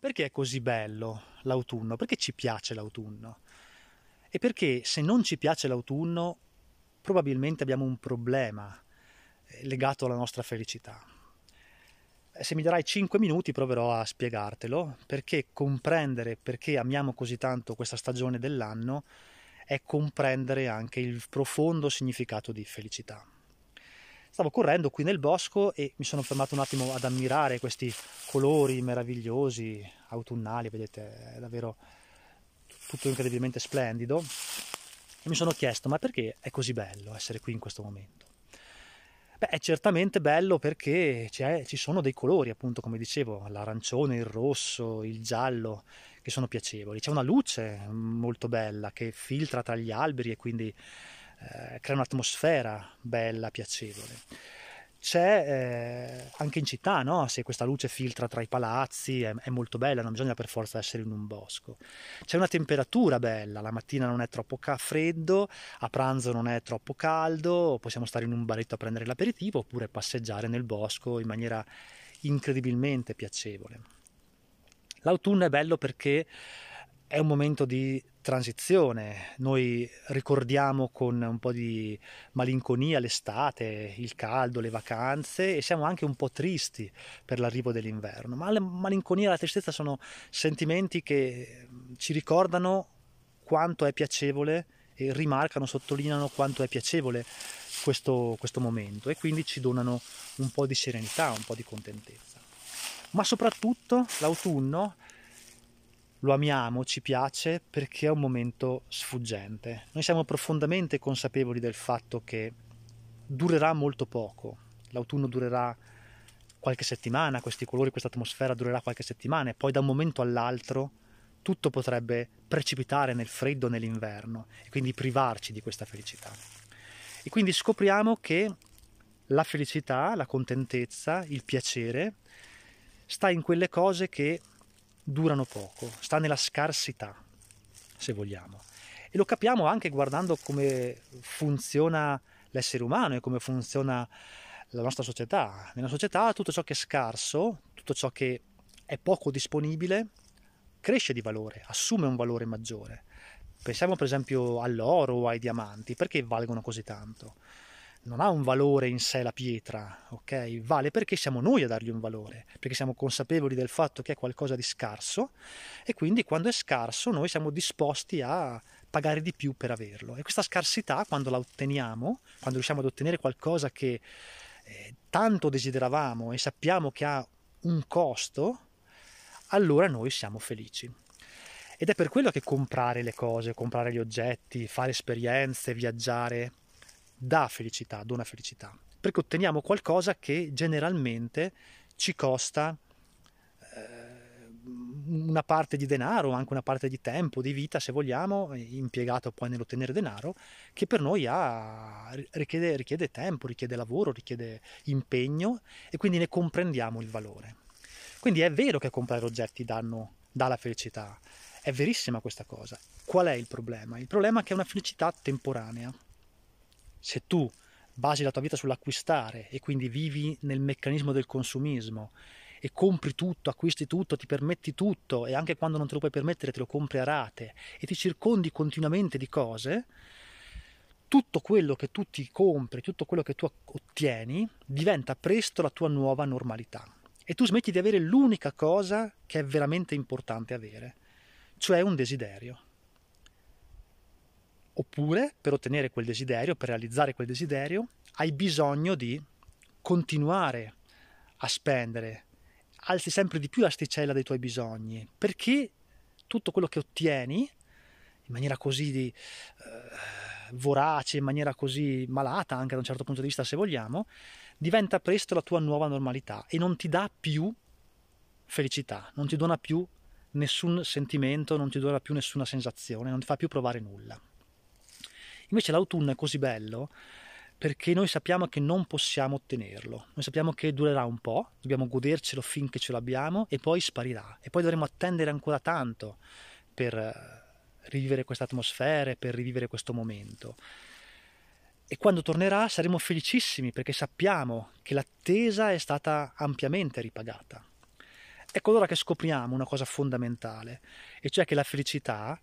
Perché è così bello l'autunno? Perché ci piace l'autunno? E perché se non ci piace l'autunno, probabilmente abbiamo un problema eh, legato alla nostra felicità. Se mi darai 5 minuti proverò a spiegartelo, perché comprendere perché amiamo così tanto questa stagione dell'anno è comprendere anche il profondo significato di felicità. Stavo correndo qui nel bosco e mi sono fermato un attimo ad ammirare questi colori meravigliosi, autunnali, vedete, è davvero tutto incredibilmente splendido. E mi sono chiesto, ma perché è così bello essere qui in questo momento? Beh, è certamente bello perché ci sono dei colori, appunto, come dicevo, l'arancione, il rosso, il giallo, che sono piacevoli. C'è una luce molto bella che filtra tra gli alberi e quindi eh, crea un'atmosfera bella, piacevole. C'è eh, anche in città, no? se questa luce filtra tra i palazzi, è, è, molto bella, non bisogna per forza essere in un bosco. C'è una temperatura bella, la mattina non è troppo ca- freddo, a pranzo non è troppo caldo, possiamo stare in un baretto a prendere l'aperitivo oppure passeggiare nel bosco in maniera incredibilmente piacevole. L'autunno è bello perché è un momento di transizione. Noi ricordiamo con un po' di malinconia l'estate, il caldo, le vacanze e siamo anche un po' tristi per l'arrivo dell'inverno. Ma la malinconia e la tristezza sono sentimenti che ci ricordano quanto è piacevole e rimarcano, sottolineano quanto è piacevole questo, questo momento e quindi ci donano un po' di serenità, un po' di contentezza. Ma soprattutto l'autunno lo amiamo, ci piace perché è un momento sfuggente. Noi siamo profondamente consapevoli del fatto che durerà molto poco. L'autunno durerà qualche settimana, questi colori, questa atmosfera durerà qualche settimana e poi da un momento all'altro tutto potrebbe precipitare nel freddo nell'inverno e quindi privarci di questa felicità. E quindi scopriamo che la felicità, la contentezza, il piacere sta in quelle cose che durano poco, sta nella scarsità, se vogliamo. E lo capiamo anche guardando come funziona l'essere umano e come funziona la nostra società. Nella società tutto ciò che è scarso, tutto ciò che è poco disponibile, cresce di valore, assume un valore maggiore. Pensiamo per esempio all'oro o ai diamanti, perché valgono così tanto? Non ha un valore in sé la pietra, ok? Vale perché siamo noi a dargli un valore, perché siamo consapevoli del fatto che è qualcosa di scarso e quindi quando è scarso noi siamo disposti a pagare di più per averlo. E questa scarsità, quando la otteniamo, quando riusciamo ad ottenere qualcosa che eh, tanto desideravamo e sappiamo che ha un costo, allora noi siamo felici. Ed è per quello che comprare le cose, comprare gli oggetti, fare esperienze, viaggiare, dà felicità, dona felicità, perché otteniamo qualcosa che generalmente ci costa eh, una parte di denaro, anche una parte di tempo, di vita, se vogliamo, impiegato poi nell'ottenere denaro, che per noi ha, richiede, richiede tempo, richiede lavoro, richiede impegno e quindi ne comprendiamo il valore. Quindi è vero che comprare oggetti danno, dà la felicità, è verissima questa cosa. Qual è il problema? Il problema è che è una felicità temporanea se tu basi la tua vita sull'acquistare e quindi vivi nel meccanismo del consumismo e compri tutto, acquisti tutto, ti permetti tutto e anche quando non te lo puoi permettere te lo compri a rate e ti circondi continuamente di cose, tutto quello che tu ti compri, tutto quello che tu ottieni diventa presto la tua nuova normalità e tu smetti di avere l'unica cosa che è veramente importante avere, cioè un desiderio. Oppure, per ottenere quel desiderio, per realizzare quel desiderio, hai bisogno di continuare a spendere, alzi sempre di più l'asticella dei tuoi bisogni, perché tutto quello che ottieni in maniera così di, eh, vorace, in maniera così malata, anche da un certo punto di vista se vogliamo, diventa presto la tua nuova normalità e non ti dà più felicità, non ti dona più nessun sentimento, non ti dona più nessuna sensazione, non ti fa più provare nulla. Invece l'autunno è così bello perché noi sappiamo che non possiamo ottenerlo, noi sappiamo che durerà un po', dobbiamo godercelo finché ce l'abbiamo e poi sparirà e poi dovremo attendere ancora tanto per eh, rivivere questa atmosfera, per rivivere questo momento. E quando tornerà saremo felicissimi perché sappiamo che l'attesa è stata ampiamente ripagata. Ecco allora che scopriamo una cosa fondamentale, e cioè che la felicità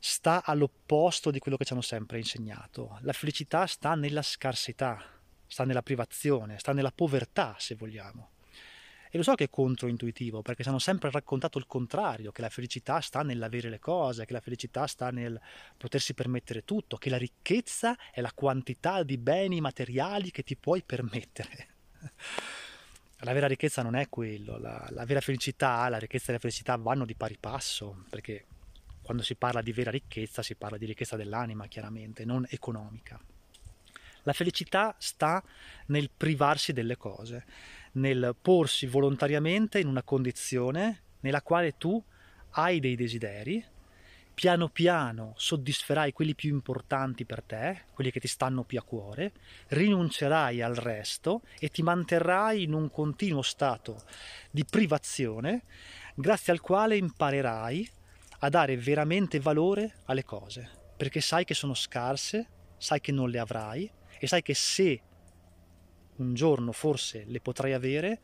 sta all'opposto di quello che ci hanno sempre insegnato. La felicità sta nella scarsità, sta nella privazione, sta nella povertà, se vogliamo. E lo so che è controintuitivo, perché ci hanno sempre raccontato il contrario, che la felicità sta nell'avere le cose, che la felicità sta nel potersi permettere tutto, che la ricchezza è la quantità di beni materiali che ti puoi permettere. La vera ricchezza non è quello, la, la vera felicità, la ricchezza e la felicità vanno di pari passo, perché quando si parla di vera ricchezza si parla di ricchezza dell'anima, chiaramente, non economica. La felicità sta nel privarsi delle cose, nel porsi volontariamente in una condizione nella quale tu hai dei desideri, piano piano soddisferai quelli più importanti per te, quelli che ti stanno più a cuore, rinuncerai al resto e ti manterrai in un continuo stato di privazione, grazie al quale imparerai a dare veramente valore alle cose, perché sai che sono scarse, sai che non le avrai e sai che se un giorno forse le potrai avere,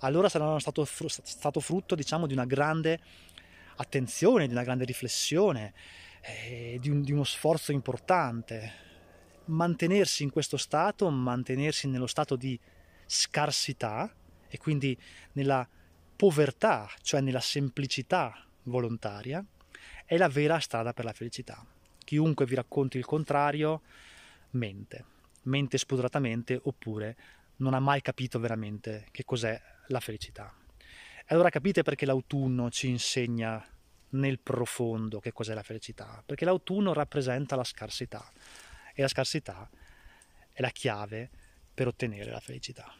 allora saranno stato, stato frutto diciamo di una grande attenzione, di una grande riflessione, eh, di, un, di uno sforzo importante. Mantenersi in questo stato, mantenersi nello stato di scarsità e quindi nella povertà, cioè nella semplicità volontaria, è la vera strada per la felicità. Chiunque vi racconti il contrario mente mente spudoratamente oppure non ha mai capito veramente che cos'è la felicità. E allora capite perché l'autunno ci insegna nel profondo che cos'è la felicità, perché l'autunno rappresenta la scarsità e la scarsità è la chiave per ottenere la felicità.